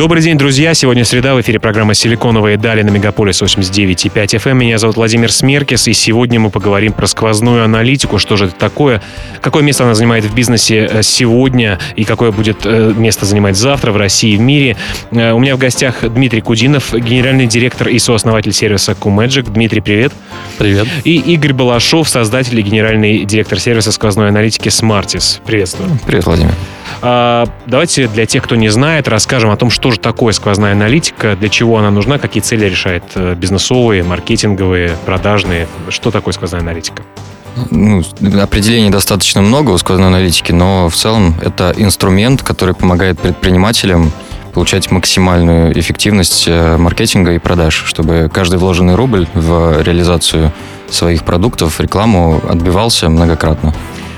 Добрый день, друзья. Сегодня среда. В эфире программа «Силиконовые дали» на Мегаполис 89,5 FM. Меня зовут Владимир Смеркис, и сегодня мы поговорим про сквозную аналитику. Что же это такое? Какое место она занимает в бизнесе э, сегодня и какое будет э, место занимать завтра в России и в мире? Э, у меня в гостях Дмитрий Кудинов, генеральный директор и сооснователь сервиса QMagic. Дмитрий, привет. Привет. И Игорь Балашов, создатель и генеральный директор сервиса сквозной аналитики Smartis. Приветствую. Привет, Владимир. А, давайте для тех, кто не знает, расскажем о том, что же такое сквозная аналитика, для чего она нужна, какие цели решает э, бизнесовые, маркетинговые, продажные. Что такое сквозная аналитика? Ну, определений достаточно много у сквозной аналитики, но в целом это инструмент, который помогает предпринимателям получать максимальную эффективность э, маркетинга и продаж, чтобы каждый вложенный рубль в реализацию своих продуктов, рекламу отбивался многократно.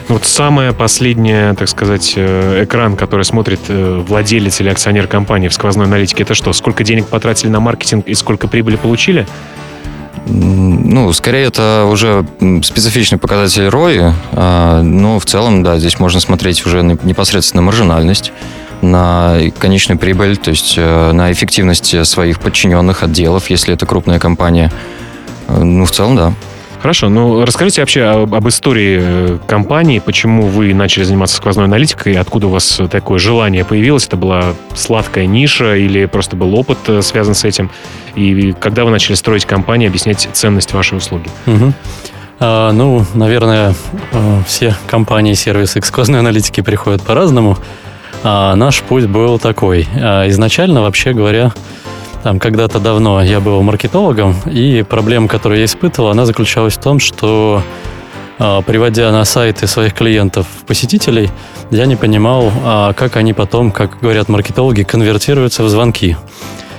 Вот самая последняя, так сказать, э, экран, который смотрит э, владелец или акционер компании в сквозной аналитике, это что? Сколько денег потратили на маркетинг и сколько прибыли получили? Ну, скорее, это уже специфичный показатель ROI, а, но в целом, да, здесь можно смотреть уже непосредственно маржинальность, на конечную прибыль, то есть э, на эффективность своих подчиненных отделов, если это крупная компания. Ну, в целом, да. Хорошо, ну расскажите вообще об, об истории э, компании, почему вы начали заниматься сквозной аналитикой, откуда у вас такое желание появилось, это была сладкая ниша или просто был опыт э, связан с этим, и когда вы начали строить компанию, объяснять ценность вашей услуги? Угу. А, ну, наверное, э, все компании, сервисы к сквозной аналитике приходят по-разному. А наш путь был такой. А изначально, вообще говоря, там когда-то давно я был маркетологом, и проблема, которую я испытывал, она заключалась в том, что а, приводя на сайты своих клиентов посетителей, я не понимал, а, как они потом, как говорят маркетологи, конвертируются в звонки.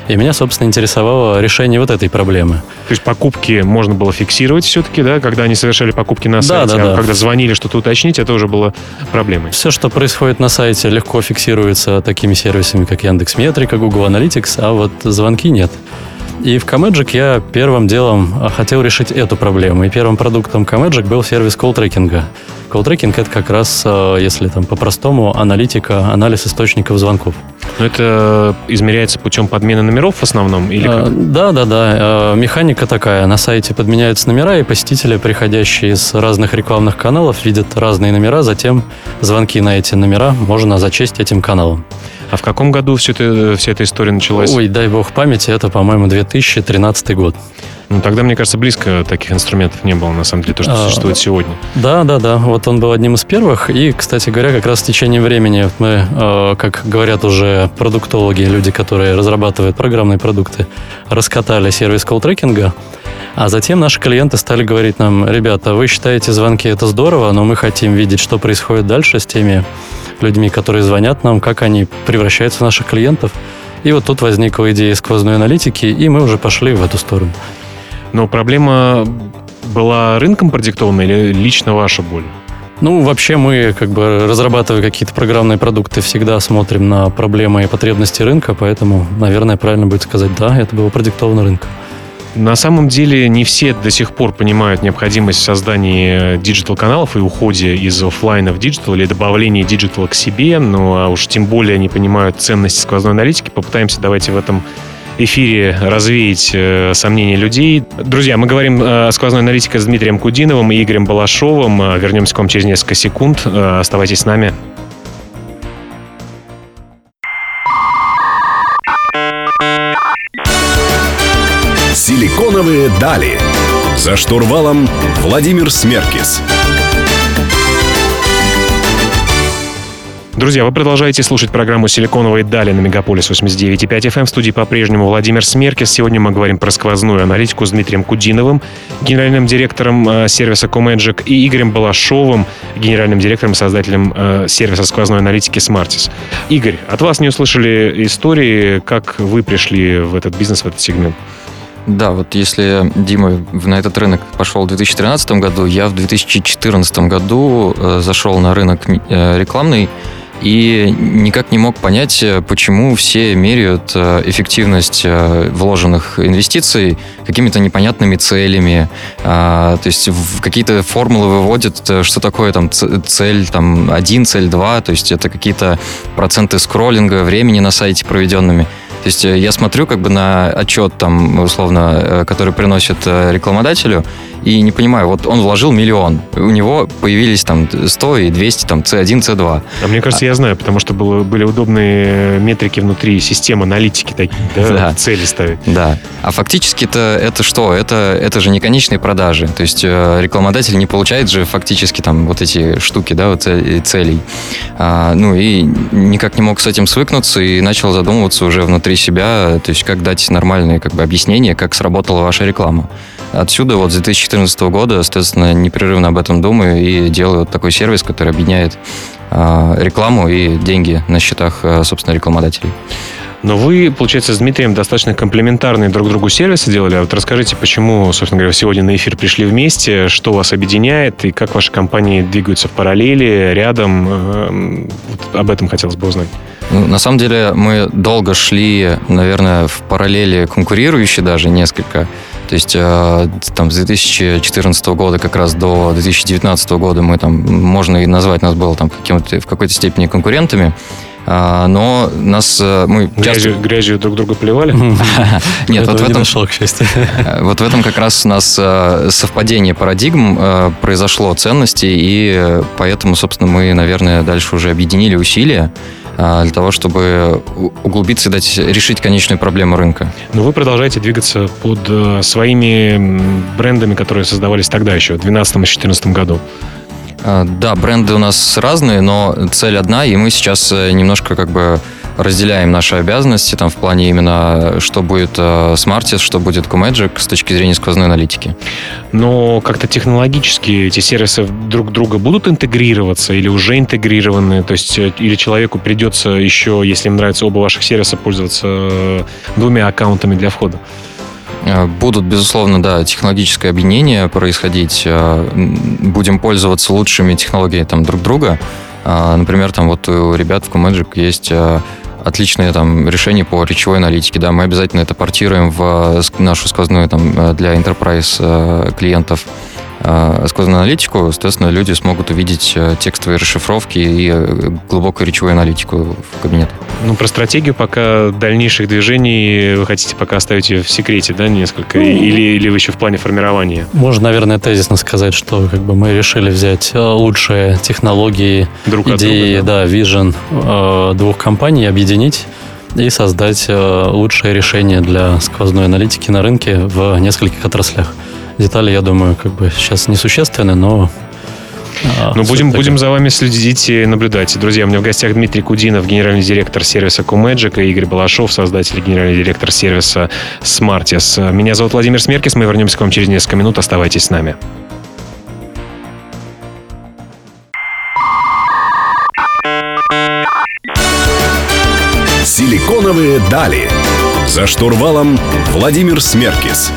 И меня, собственно, интересовало решение вот этой проблемы. То есть покупки можно было фиксировать все-таки, да, когда они совершали покупки на сайте, да, да, а да. когда звонили что-то уточнить, это уже было проблемой. Все, что происходит на сайте, легко фиксируется такими сервисами, как Яндекс Метрика, Google Analytics, а вот звонки нет. И в Comagic я первым делом а, хотел решить эту проблему. И первым продуктом Comagic был сервис колл-трекинга. Колл-трекинг — это как раз, а, если там по-простому, аналитика, анализ источников звонков. Но это измеряется путем подмены номеров в основном? Или как? А, да, да, да. Механика такая. На сайте подменяются номера, и посетители, приходящие с разных рекламных каналов, видят разные номера, затем звонки на эти номера можно зачесть этим каналом. А в каком году все это, вся эта история началась? Ой, дай бог памяти, это, по-моему, 2013 год. Ну, тогда, мне кажется, близко таких инструментов не было, на самом деле, то, что А, существует сегодня. Да, да, да. Вот он был одним из первых. И, кстати говоря, как раз в течение времени мы, э, как говорят уже продуктологи, люди, которые разрабатывают программные продукты, раскатали сервис колл-трекинга. А затем наши клиенты стали говорить нам, ребята, вы считаете звонки это здорово, но мы хотим видеть, что происходит дальше с теми людьми, которые звонят нам, как они превращаются в наших клиентов. И вот тут возникла идея сквозной аналитики, и мы уже пошли в эту сторону. Но проблема была рынком продиктована или лично ваша боль? Ну, вообще мы, как бы, разрабатывая какие-то программные продукты, всегда смотрим на проблемы и потребности рынка, поэтому, наверное, правильно будет сказать, да, это было продиктовано рынком. На самом деле не все до сих пор понимают необходимость в создании digital-каналов и уходе из офлайна в digital или добавлении диджитала к себе, ну а уж тем более они понимают ценность сквозной аналитики. Попытаемся давайте в этом эфире развеять э, сомнения людей. Друзья, мы говорим э, о сквозной аналитике с Дмитрием Кудиновым и Игорем Балашовым. Э, Вернемся к вам через несколько секунд. Э, Оставайтесь с нами. Силиконовые дали. За штурвалом Владимир Смеркис. Друзья, вы продолжаете слушать программу «Силиконовые дали» на Мегаполис 89.5 FM. В студии по-прежнему Владимир Смеркис. Сегодня мы говорим про сквозную аналитику с Дмитрием Кудиновым, генеральным директором э, сервиса Comagic, и Игорем Балашовым, генеральным директором и создателем э, сервиса сквозной аналитики Smartis. Игорь, от вас не услышали истории, как вы пришли в этот бизнес, в этот сегмент. Да, вот если Дима на этот рынок пошел в 2013 году, я в 2014 году э, зашел на рынок э, рекламный и никак не мог понять, э, почему все меряют эффективность вложенных инвестиций какими-то непонятными целями, а, то есть какие-то формулы выводят, что такое там цель там один, цель два, то есть это какие-то проценты скроллинга, времени на сайте проведенными. То есть я смотрю как бы на отчет там, условно, который приносит рекламодателю, и не понимаю, вот он вложил миллион, у него появились там 100 и 200, там C1, C2. А мне кажется, а... я знаю, потому что было, были удобные метрики внутри системы аналитики такие, да, да. цели ставить. Да. А фактически-то это что? Это, это же не конечные продажи. То есть э, рекламодатель не получает же фактически там вот эти штуки, да, вот целей. А, ну и никак не мог с этим свыкнуться и начал задумываться уже внутри себя, то есть как дать нормальные как бы объяснения, как сработала ваша реклама. Отсюда вот с 2014 года, соответственно, непрерывно об этом думаю и делаю такой сервис, который объединяет э, рекламу и деньги на счетах, э, собственно, рекламодателей. Но вы, получается, с Дмитрием достаточно комплементарные друг другу сервисы делали. А вот расскажите, почему, собственно говоря, сегодня на эфир пришли вместе, что вас объединяет и как ваши компании двигаются в параллели, рядом. Эм, вот об этом хотелось бы узнать. Ну, на самом деле мы долго шли, наверное, в параллели конкурирующие даже несколько. То есть э, там с 2014 года как раз до 2019 года мы там, можно и назвать нас было там каким-то, в какой-то степени конкурентами. А, но нас э, мы грязью, часто... грязью друг друга поливали? Нет, вот в этом шел, к счастью. Вот в этом как раз у нас э, совпадение парадигм произошло ценностей, и поэтому, собственно, мы, наверное, дальше уже объединили усилия для того, чтобы углубиться и дать решить конечную проблему рынка. Но вы продолжаете двигаться под э, своими брендами, которые создавались тогда еще, в 2012 и 2014 году. А, да, бренды у нас разные, но цель одна, и мы сейчас э, немножко как бы разделяем наши обязанности там в плане именно, что будет э, Smartis, что будет QMagic с точки зрения сквозной аналитики. Но как-то технологически эти сервисы друг друга будут интегрироваться или уже интегрированы? То есть э, или человеку придется еще, если им нравятся оба ваших сервиса, пользоваться э, двумя аккаунтами для входа? Будут, безусловно, да, технологическое объединение происходить. Будем пользоваться лучшими технологиями там, друг друга. Например, там вот у ребят в Comagic есть отличное там решение по речевой аналитике. Да, мы обязательно это портируем в нашу сквозную там э, для enterprise э, клиентов э, сквозную аналитику, соответственно, люди смогут увидеть текстовые расшифровки и глубокую речевую аналитику в кабинет. Ну, про стратегию пока дальнейших движений вы хотите пока оставить ее в секрете, да, несколько? Ну, или, или вы еще в плане формирования? Можно, наверное, тезисно сказать, что как бы мы решили взять лучшие технологии, Друг идеи, друга, да, да, vision двух компаний, объединить и создать лучшее решение для сквозной аналитики на рынке в нескольких отраслях. Детали, я думаю, как бы сейчас несущественны, но а, ну, будем, будем за вами следить и наблюдать. Друзья, у меня в гостях Дмитрий Кудинов, генеральный директор сервиса Comagic, и Игорь Балашов, создатель и генеральный директор сервиса Smartis. Меня зовут Владимир Смеркис, мы вернемся к вам через несколько минут. Оставайтесь с нами. Силиконовые дали. За штурвалом Владимир Смеркис.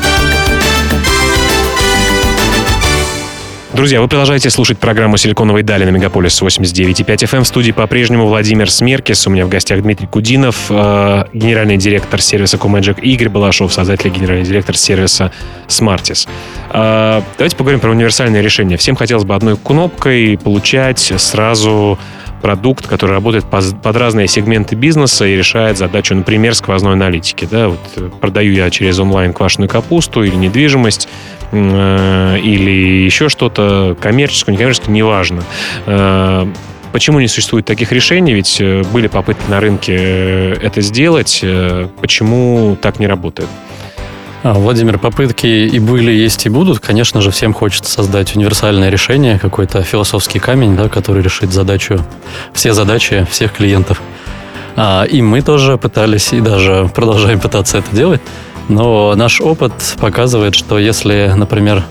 Друзья, вы продолжаете слушать программу «Силиконовые дали» на Мегаполис 89.5 FM. В студии по-прежнему Владимир Смеркис. У меня в гостях Дмитрий Кудинов, э, генеральный директор сервиса Comagic, Игорь Балашов, создатель и генеральный директор сервиса Smartis. Э, давайте поговорим про универсальное решение. Всем хотелось бы одной кнопкой получать сразу продукт, который работает под разные сегменты бизнеса и решает задачу, например, сквозной аналитики. Да? Вот э, продаю я через онлайн квашеную капусту или недвижимость, э, или еще что-то коммерческое, некоммерческое, неважно. Э, почему не существует таких решений? Ведь были попытки на рынке это сделать. Почему так не работает? А, Владимир, попытки и были, есть и будут. Конечно же, всем хочется создать универсальное решение, какой-то философский камень, да, который решит задачу, все задачи всех клиентов. А, и мы тоже пытались и даже продолжаем пытаться это делать. Но наш опыт показывает, что если, например,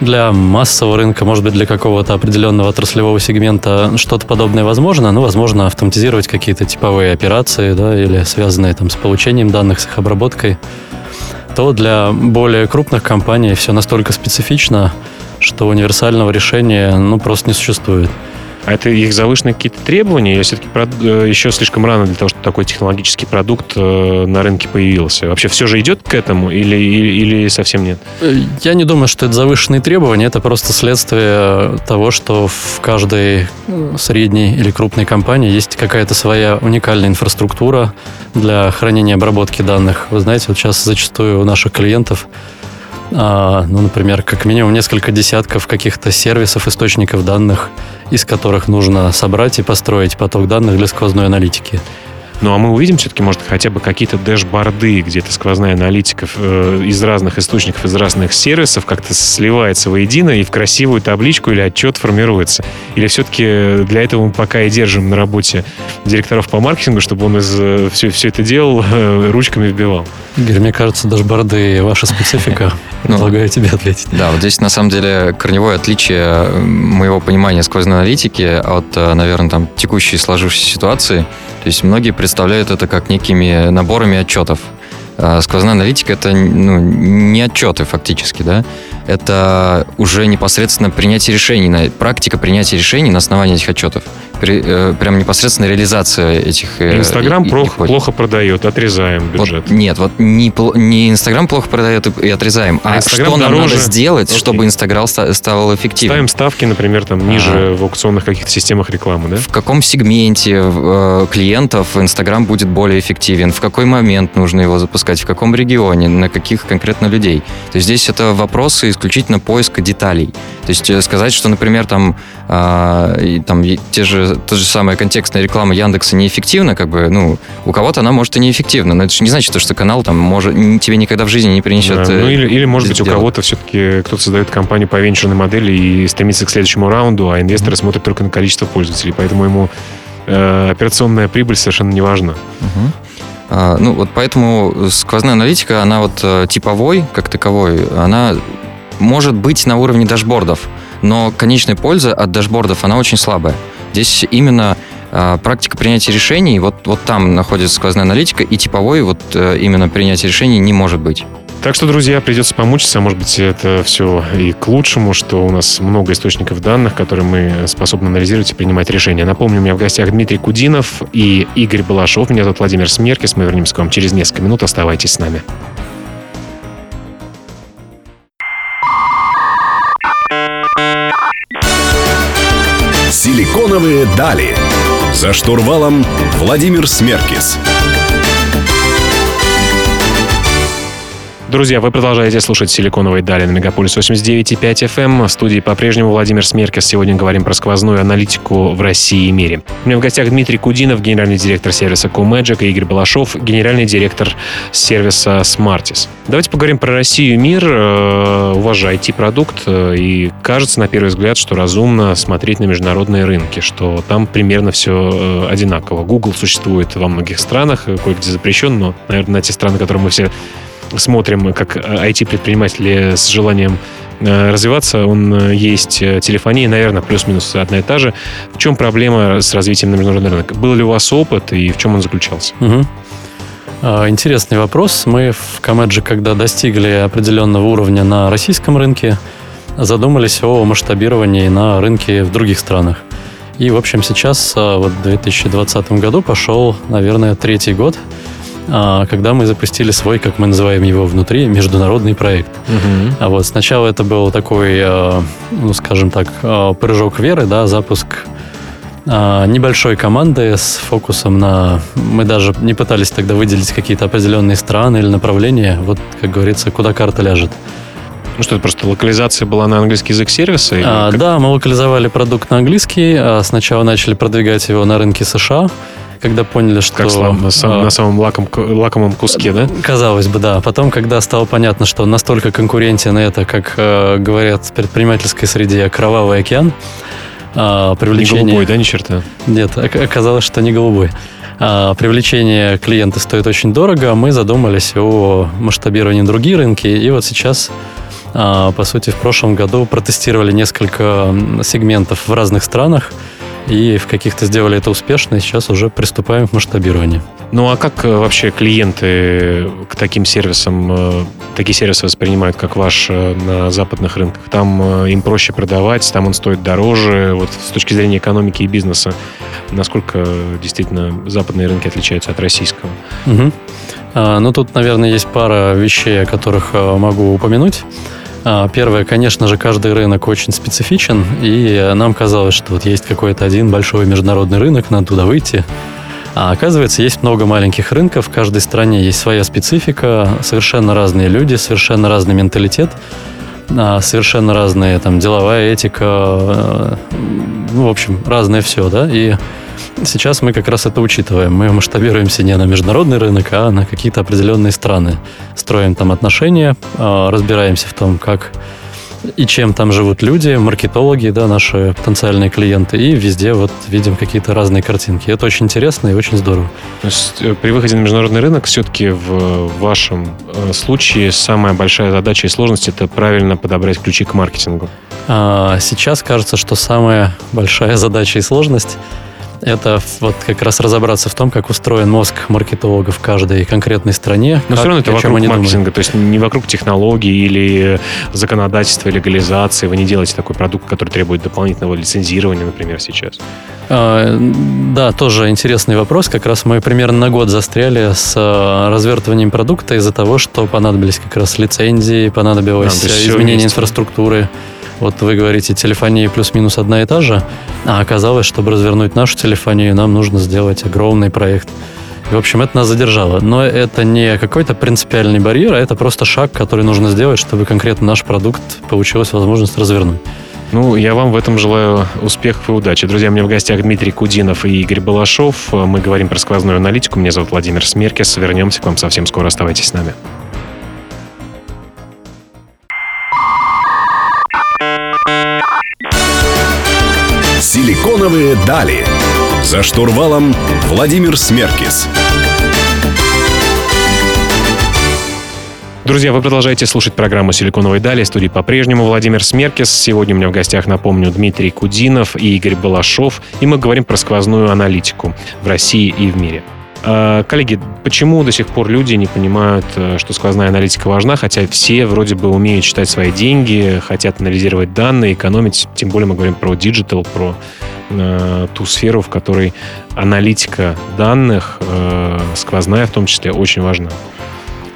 для массового рынка, может быть, для какого-то определенного отраслевого сегмента что-то подобное возможно, ну, возможно, автоматизировать какие-то типовые операции, да, или связанные там с получением данных, с их обработкой то для более крупных компаний все настолько специфично, что универсального решения ну, просто не существует. А это их завышенные какие-то требования? Или все-таки э, еще слишком рано для того, чтобы такой технологический продукт э, на рынке появился? Вообще все же идет к этому или, или, или совсем нет? Э, я не думаю, что это завышенные требования. Это просто следствие того, что в каждой средней или крупной компании есть какая-то своя уникальная инфраструктура для хранения и обработки данных. Вы знаете, вот сейчас зачастую у наших клиентов ну, например, как минимум несколько десятков каких-то сервисов, источников данных, из которых нужно собрать и построить поток данных для сквозной аналитики. Ну а мы увидим все-таки, может, хотя бы какие-то дэшборды, где-то сквозная аналитика э, из разных источников, из разных сервисов как-то сливается воедино и в красивую табличку или отчет формируется. Или все-таки для этого мы пока и держим на работе директоров по маркетингу, чтобы он из, все, э, все это делал, э, ручками вбивал. Игорь, мне кажется, дашборды ваша специфика. Ну, Предлагаю тебе ответить. Да, вот здесь на самом деле корневое отличие моего понимания сквозной аналитики от, наверное, там текущей сложившейся ситуации. То есть многие представляют это как некими наборами отчетов. А сквозная аналитика это ну, не отчеты фактически, да, это уже непосредственно принятие решений, практика принятия решений на основании этих отчетов при, э, прям непосредственно реализация этих... Э, Инстаграм и, плохо, плохо продает, отрезаем бюджет. Вот, нет, вот не, не Инстаграм плохо продает и, и отрезаем, а, а что нам надо сделать, Окей. чтобы Инстаграм стал эффективным. Ставим ставки, например, там ниже а. в аукционных каких-то системах рекламы, да? В каком сегменте э, клиентов Инстаграм будет более эффективен, в какой момент нужно его запускать, в каком регионе, на каких конкретно людей. То есть здесь это вопросы исключительно поиска деталей. То есть э, сказать, что, например, там, э, там те же та же самая контекстная реклама Яндекса неэффективна, как бы, ну, у кого-то она может и неэффективна, но это же не значит, что канал там может, тебе никогда в жизни не принесет... Да, ну, или, или может быть, у кого-то все-таки кто-то создает компанию по венчурной модели и стремится к следующему раунду, а инвесторы mm-hmm. смотрят только на количество пользователей, поэтому ему э, операционная прибыль совершенно не важна. Mm-hmm. А, ну, вот поэтому сквозная аналитика, она вот э, типовой, как таковой, она может быть на уровне дашбордов, но конечная польза от дашбордов, она очень слабая. Здесь именно э, практика принятия решений, вот, вот там находится сквозная аналитика, и типовой вот э, именно принятие решений не может быть. Так что, друзья, придется помучиться. Может быть, это все и к лучшему, что у нас много источников данных, которые мы способны анализировать и принимать решения. Напомню, у меня в гостях Дмитрий Кудинов и Игорь Балашов. Меня зовут Владимир Смеркис. Мы вернемся к вам через несколько минут. Оставайтесь с нами. Силиконовые дали. За штурвалом Владимир Смеркис. Друзья, вы продолжаете слушать «Силиконовые дали» на Мегаполис 89.5 FM. Эм. В студии по-прежнему Владимир Смеркис. Сегодня говорим про сквозную аналитику в России и мире. У меня в гостях Дмитрий Кудинов, генеральный директор сервиса CoMagic, и Игорь Балашов, генеральный директор сервиса Smartis. Давайте поговорим про Россию и мир. Э, у вас же IT-продукт, э, и кажется, на первый взгляд, что разумно смотреть на международные рынки, что там примерно все э, одинаково. Google существует во многих странах, кое-где запрещен, но, наверное, на те страны, которые мы все смотрим, как IT-предприниматели с желанием э, развиваться, он э, есть э, телефония, наверное, плюс-минус одна и та же. В чем проблема с развитием на международный рынок? Был ли у вас опыт и в чем он заключался? Угу. Интересный вопрос. Мы в Камеджи, когда достигли определенного уровня на российском рынке, задумались о масштабировании на рынке в других странах. И, в общем, сейчас, вот в 2020 году пошел, наверное, третий год – а, когда мы запустили свой, как мы называем его внутри, международный проект. Угу. А вот сначала это был такой, а, ну, скажем так, а, прыжок веры, да, запуск небольшой команды с фокусом на... Мы даже не пытались тогда выделить какие-то определенные страны или направления. Вот, как говорится, куда карта ляжет. Ну что, это просто локализация была на английский язык сервиса? А, как... Да, мы локализовали продукт на английский. А сначала начали продвигать его на рынке США когда поняли, что... Как слав, на, самом, а, на самом лаком, лакомом куске, да? Казалось бы, да. Потом, когда стало понятно, что настолько конкурентен это, как э, говорят в предпринимательской среде, кровавый океан, э, привлечение... Не голубой, да, ни черта? Нет, оказалось, что не голубой. А, привлечение клиента стоит очень дорого, мы задумались о масштабировании другие рынки, и вот сейчас а, по сути, в прошлом году протестировали несколько сегментов в разных странах, и в каких-то сделали это успешно, и сейчас уже приступаем к масштабированию. Ну а как э, вообще клиенты к таким сервисам, э, такие сервисы воспринимают, как ваш э, на западных рынках? Там им проще продавать, там он стоит дороже. Вот с точки зрения экономики и бизнеса, насколько действительно западные рынки отличаются от российского? Угу. А, ну тут, наверное, есть пара вещей, о которых могу упомянуть. А, первое, конечно же, каждый рынок очень специфичен, и нам казалось, что вот есть какой-то один большой международный рынок, надо туда выйти, а оказывается, есть много маленьких рынков, в каждой стране есть своя специфика, совершенно разные люди, совершенно разный менталитет, а, совершенно разная там деловая этика, э, ну, в общем, разное все, да, и сейчас мы как раз это учитываем. Мы масштабируемся не на международный рынок, а на какие-то определенные страны. Строим там отношения, а, разбираемся в том, как и чем там живут люди, маркетологи, да, наши потенциальные клиенты, и везде вот видим какие-то разные картинки. Это очень интересно и очень здорово. То есть э, при выходе на международный рынок все-таки в вашем э, случае самая большая задача и сложность это правильно подобрать ключи к маркетингу? А, сейчас кажется, что самая большая задача и сложность это вот как раз разобраться в том, как устроен мозг маркетологов в каждой конкретной стране. Но как, все равно это вокруг маркетинга, думают. то есть не вокруг технологий или законодательства, легализации. Вы не делаете такой продукт, который требует дополнительного лицензирования, например, сейчас. А, да, тоже интересный вопрос. Как раз мы примерно на год застряли с а, развертыванием продукта из-за того, что понадобились как раз лицензии, понадобилось а, изменение инфраструктуры. Вот вы говорите, телефония плюс-минус одна и та же, а оказалось, чтобы развернуть нашу телефонию, нам нужно сделать огромный проект. в общем, это нас задержало. Но это не какой-то принципиальный барьер, а это просто шаг, который нужно сделать, чтобы конкретно наш продукт получилась возможность развернуть. Ну, я вам в этом желаю успехов и удачи. Друзья, у меня в гостях Дмитрий Кудинов и Игорь Балашов. Мы говорим про сквозную аналитику. Меня зовут Владимир Смеркес. Вернемся к вам совсем скоро. Оставайтесь с нами. Силиконовые дали. За штурвалом Владимир Смеркис. Друзья, вы продолжаете слушать программу «Силиконовые дали». В студии по-прежнему Владимир Смеркис. Сегодня у меня в гостях, напомню, Дмитрий Кудинов и Игорь Балашов. И мы говорим про сквозную аналитику в России и в мире. А, коллеги, почему до сих пор люди не понимают, э, что сквозная аналитика важна, хотя все вроде бы умеют считать свои деньги, хотят анализировать данные, экономить, тем более мы говорим про digital, про э, ту сферу, в которой аналитика данных, э, сквозная в том числе, очень важна.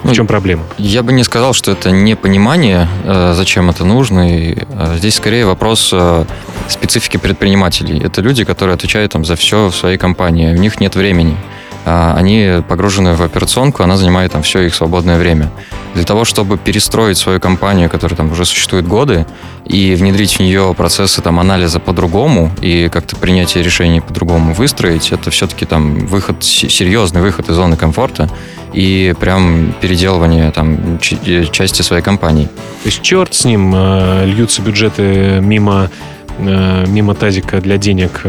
В ну, чем проблема? Я бы не сказал, что это непонимание, э, зачем это нужно. И, э, здесь скорее вопрос э, специфики предпринимателей. Это люди, которые отвечают там, за все в своей компании. У них нет времени. А, они погружены в операционку, она занимает там все их свободное время. Для того, чтобы перестроить свою компанию, которая там уже существует годы, и внедрить в нее процессы там анализа по-другому и как-то принятие решений по-другому выстроить, это все-таки там выход, серьезный выход из зоны комфорта и прям переделывание там э, части своей компании. То есть черт с ним, э, льются бюджеты мимо Э, мимо тазика для денег,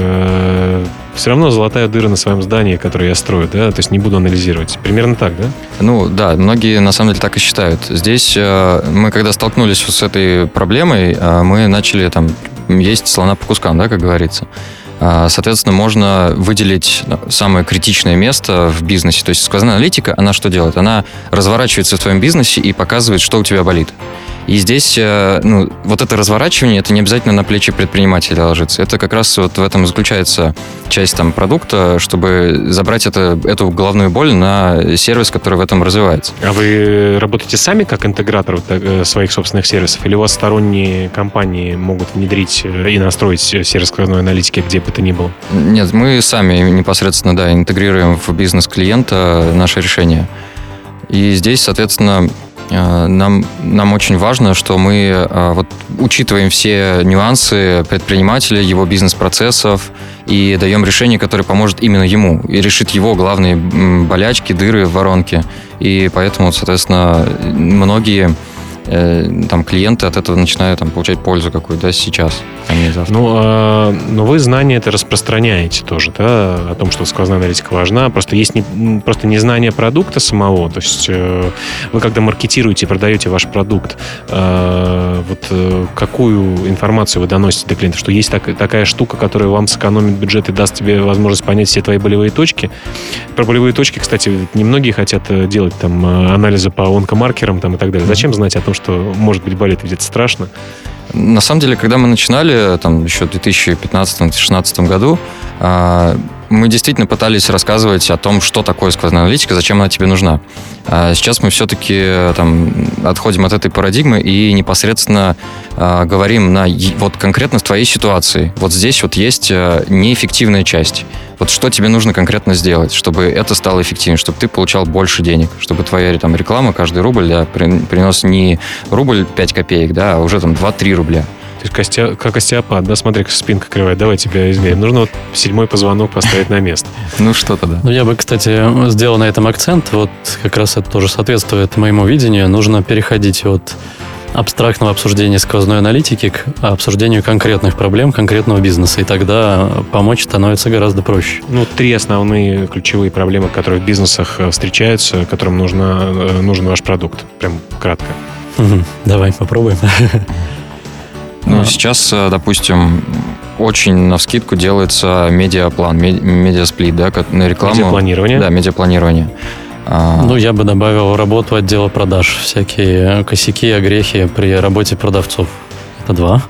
все равно золотая дыра на своем здании, которое я строю, да, то есть не буду анализировать. Примерно так, да? Ну, да, многие на самом деле так и считают. Здесь э, мы, когда столкнулись с этой проблемой, мы начали там есть слона по кускам, да, как говорится. Соответственно, можно выделить самое критичное место в бизнесе. То есть сквозная аналитика, она что делает? Она разворачивается в твоем бизнесе и показывает, что у тебя болит. И здесь, э, ну, вот это разворачивание, это не обязательно на плечи предпринимателя ложится. Это как раз вот в этом заключается часть там продукта, чтобы забрать это, эту головную боль на сервис, который в этом развивается. А вы работаете сами как интегратор э, своих собственных сервисов? Или у вас сторонние компании могут внедрить э, и настроить сервис сквозной аналитики где бы то ни было? Нет, мы сами непосредственно, да, интегрируем в бизнес клиента наше решение. И здесь, соответственно, нам, нам очень важно, что мы э, вот, учитываем все нюансы предпринимателя, его бизнес-процессов и даем решение, которое поможет именно ему и решит его главные болячки, дыры в воронке. И поэтому, соответственно, многие э, там клиенты от этого начинают там, получать пользу какую-то да, сейчас, а не завтра. Ну, а, но вы знания это распространяете тоже, да, о том, что сквозная аналитика важна. Просто есть не, просто незнание продукта самого. То есть э, вы когда маркетируете, продаете ваш продукт, э, вот э, какую информацию вы доносите до клиента? Что есть так, такая штука, которая вам сэкономит бюджет и даст тебе возможность понять все твои болевые точки. Про болевые точки, кстати, немногие хотят делать там анализы по онкомаркерам там, и так далее. Зачем знать о том, что может быть болит, ведь это страшно? На самом деле, когда мы начинали, там, еще в 2015-2016 году, а, мы действительно пытались рассказывать о том, что такое сквозная аналитика, зачем она тебе нужна. А сейчас мы все-таки там, отходим от этой парадигмы и непосредственно э, говорим на вот конкретно в твоей ситуации. Вот здесь вот есть э, неэффективная часть. Вот что тебе нужно конкретно сделать, чтобы это стало эффективнее, чтобы ты получал больше денег, чтобы твоя там, реклама, каждый рубль да, принес не рубль 5 копеек, да, а уже там 2-3 рубля. То есть костя, как остеопат, да? Смотри, спинка кривая. Давай тебя измерим. Нужно вот седьмой позвонок поставить на место. Ну, что-то, да. Ну, я бы, кстати, сделал на этом акцент. Вот как раз это тоже соответствует моему видению. Нужно переходить от абстрактного обсуждения сквозной аналитики к обсуждению конкретных проблем конкретного бизнеса. И тогда помочь становится гораздо проще. Ну, три основные ключевые проблемы, которые в бизнесах э, встречаются, которым нужно, э, нужен ваш продукт. Прям кратко. Давай попробуем. Ну, а. сейчас, э, допустим, очень на скидку делается медиаплан, медиасплит, да, на рекламу. Медиапланирование? Да, медиапланирование. А. Ну, я бы добавил работу отдела продаж, всякие косяки, огрехи при работе продавцов. Это два.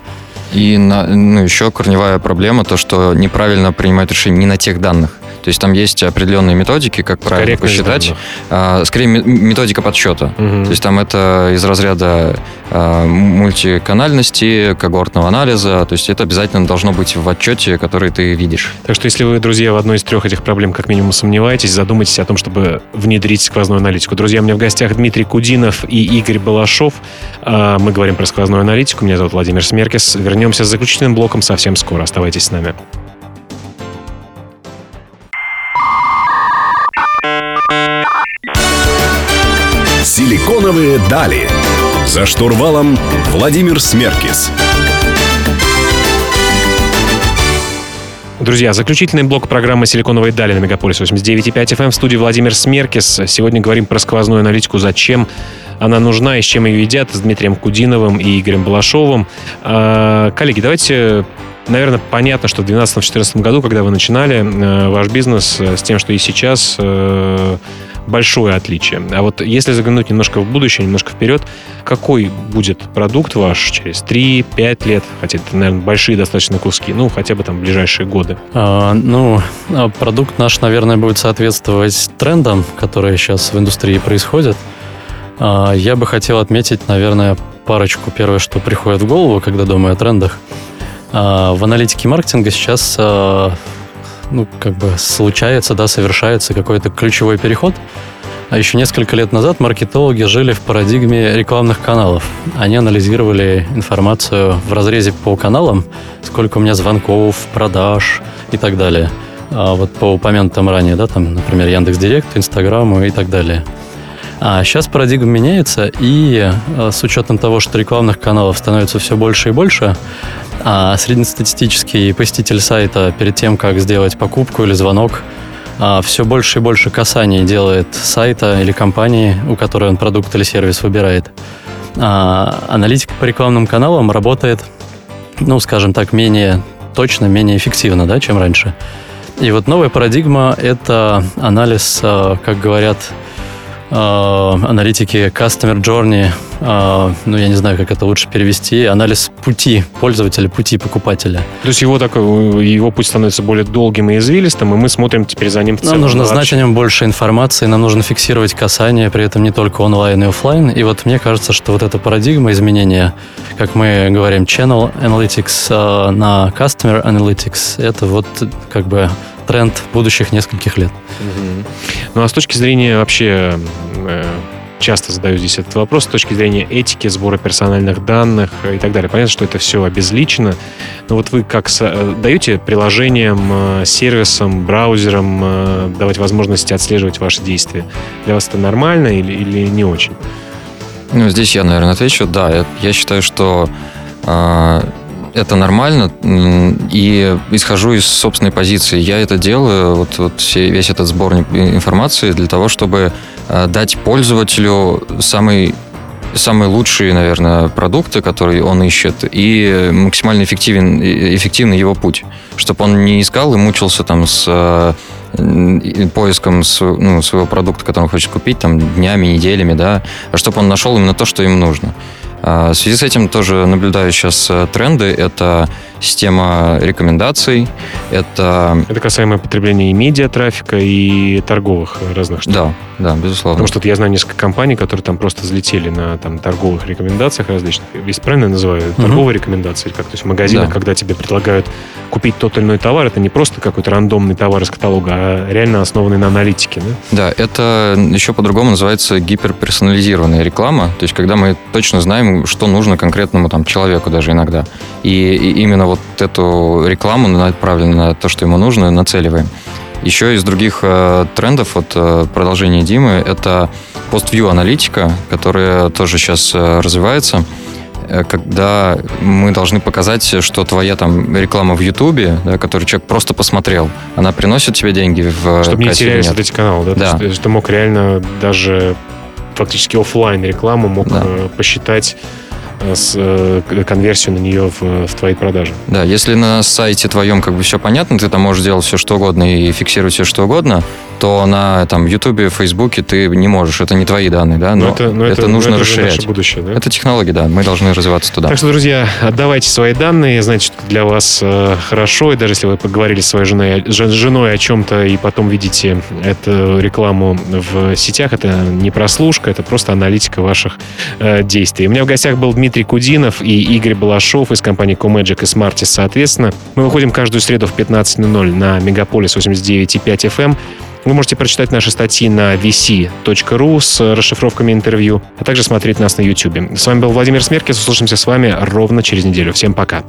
И на, ну, еще корневая проблема, то, что неправильно принимают решения не на тех данных. То есть там есть определенные методики, как правильно посчитать. А, скорее, методика подсчета. Угу. То есть там это из разряда а, мультиканальности, когортного анализа. То есть это обязательно должно быть в отчете, который ты видишь. Так что если вы, друзья, в одной из трех этих проблем как минимум сомневаетесь, задумайтесь о том, чтобы внедрить сквозную аналитику. Друзья, у меня в гостях Дмитрий Кудинов и Игорь Балашов. А, мы говорим про сквозную аналитику. Меня зовут Владимир Смеркис. Вернемся с заключительным блоком совсем скоро. Оставайтесь с нами. Силиконовые дали. За штурвалом Владимир Смеркис. Друзья, заключительный блок программы «Силиконовые дали» на Мегаполис 89.5 FM эм в студии Владимир Смеркис. Сегодня говорим про сквозную аналитику, зачем она нужна и с чем ее едят, с Дмитрием Кудиновым и Игорем Балашовым. А, коллеги, давайте Наверное, понятно, что в 2012-2014 году, когда вы начинали э, ваш бизнес э, с тем, что и сейчас, э, большое отличие. А вот если заглянуть немножко в будущее, немножко вперед, какой будет продукт ваш через 3-5 лет? Хотя это, наверное, большие достаточно куски, ну, хотя бы там ближайшие годы. А, ну, а продукт наш, наверное, будет соответствовать трендам, которые сейчас в индустрии происходят. А, я бы хотел отметить, наверное, парочку. Первое, что приходит в голову, когда думаю о трендах. А, в аналитике маркетинга сейчас ну, как бы случается, да, совершается какой-то ключевой переход. А еще несколько лет назад маркетологи жили в парадигме рекламных каналов. Они анализировали информацию в разрезе по каналам, сколько у меня звонков, продаж и так далее. А вот по упомянутым ранее, да, там, например, Яндекс Директ, Инстаграму и так далее. А сейчас парадигма меняется, и э, с учетом того, что рекламных каналов становится все больше и больше, а среднестатистический посетитель сайта перед тем, как сделать покупку или звонок, а, все больше и больше касаний делает сайта или компании, у которой он продукт или сервис выбирает. А аналитика по рекламным каналам работает, ну, скажем так, менее точно, менее эффективно, да, чем раньше. И вот новая парадигма — это анализ, а, как говорят Э, аналитики Customer Journey, э, ну, я не знаю, как это лучше перевести, анализ пути пользователя, пути покупателя. То есть его, такой, его путь становится более долгим и извилистым, и мы смотрим теперь за ним в целом. Нам нужно знать о нем больше информации, нам нужно фиксировать касания, при этом не только онлайн и офлайн. И вот мне кажется, что вот эта парадигма изменения, как мы говорим, Channel Analytics э, на Customer Analytics, это вот как бы тренд будущих нескольких лет. Ну а с точки зрения вообще э, часто задаю здесь этот вопрос с точки зрения этики, сбора персональных данных и так далее. Понятно, что это все обезличено, но вот вы как э, даете приложениям, э, сервисам, браузерам давать возможности отслеживать ваши действия? Для вас это нормально или, или не очень? Ну, здесь я, наверное, отвечу. Да, я, я считаю, что э, это нормально, и исхожу из собственной позиции. Я это делаю, вот, вот все, весь этот сборник информации для того, чтобы э, дать пользователю самый самые лучшие, наверное, продукты, которые он ищет, и максимально эффективен, эффективный его путь. Чтобы он не искал и мучился там с э, поиском ну, своего продукта, который он хочет купить, там, днями, неделями, да, а чтобы он нашел именно то, что ему нужно. А, в связи с этим тоже наблюдаю сейчас э, тренды. Это система рекомендаций, это... Это касаемо потребления и медиа-трафика, и торговых разных штук. Да, да, безусловно. Потому что я знаю несколько компаний, которые там просто взлетели на там, торговых рекомендациях различных. Весь правильно называю? Угу. Торговые рекомендации, как то есть в магазинах, да. когда тебе предлагают купить тот или иной товар, это не просто какой-то рандомный товар из каталога, а реально основанный на аналитике, да? Да, это еще по-другому называется гиперперсонализированная реклама, то есть когда мы точно знаем, что нужно конкретному там человеку даже иногда. И, и именно вот эту рекламу, направленную на то, что ему нужно, нацеливаем. Еще из других э, трендов, вот э, продолжение Димы, это пост-вью аналитика, которая тоже сейчас э, развивается э, когда мы должны показать, что твоя там реклама в Ютубе, да, которую человек просто посмотрел, она приносит тебе деньги в Чтобы не терялись вот эти каналы, да? да. Что ты мог реально даже фактически офлайн рекламу мог да. Э, посчитать с э, конверсию на нее в, в твои продажи. Да, если на сайте твоем как бы все понятно, ты там можешь делать все что угодно и фиксировать все что угодно, то на там Ютубе, Фейсбуке ты не можешь, это не твои данные, да, но, но это, но это, это нужно но это расширять. Наше будущее, да? Это технологии, да, мы должны развиваться туда. Так что, друзья, отдавайте свои данные, знаете, что для вас э, хорошо, и даже если вы поговорили с своей женой, женой о чем-то и потом видите эту рекламу в сетях, это не прослушка, это просто аналитика ваших э, действий. У меня в гостях был Дмитрий Кудинов и Игорь Балашов из компании Comagic и Smartis, соответственно. Мы выходим каждую среду в 15.00 на Мегаполис 89.5 FM. Вы можете прочитать наши статьи на vc.ru с расшифровками интервью, а также смотреть нас на YouTube. С вами был Владимир Смеркис. Услышимся с вами ровно через неделю. Всем пока.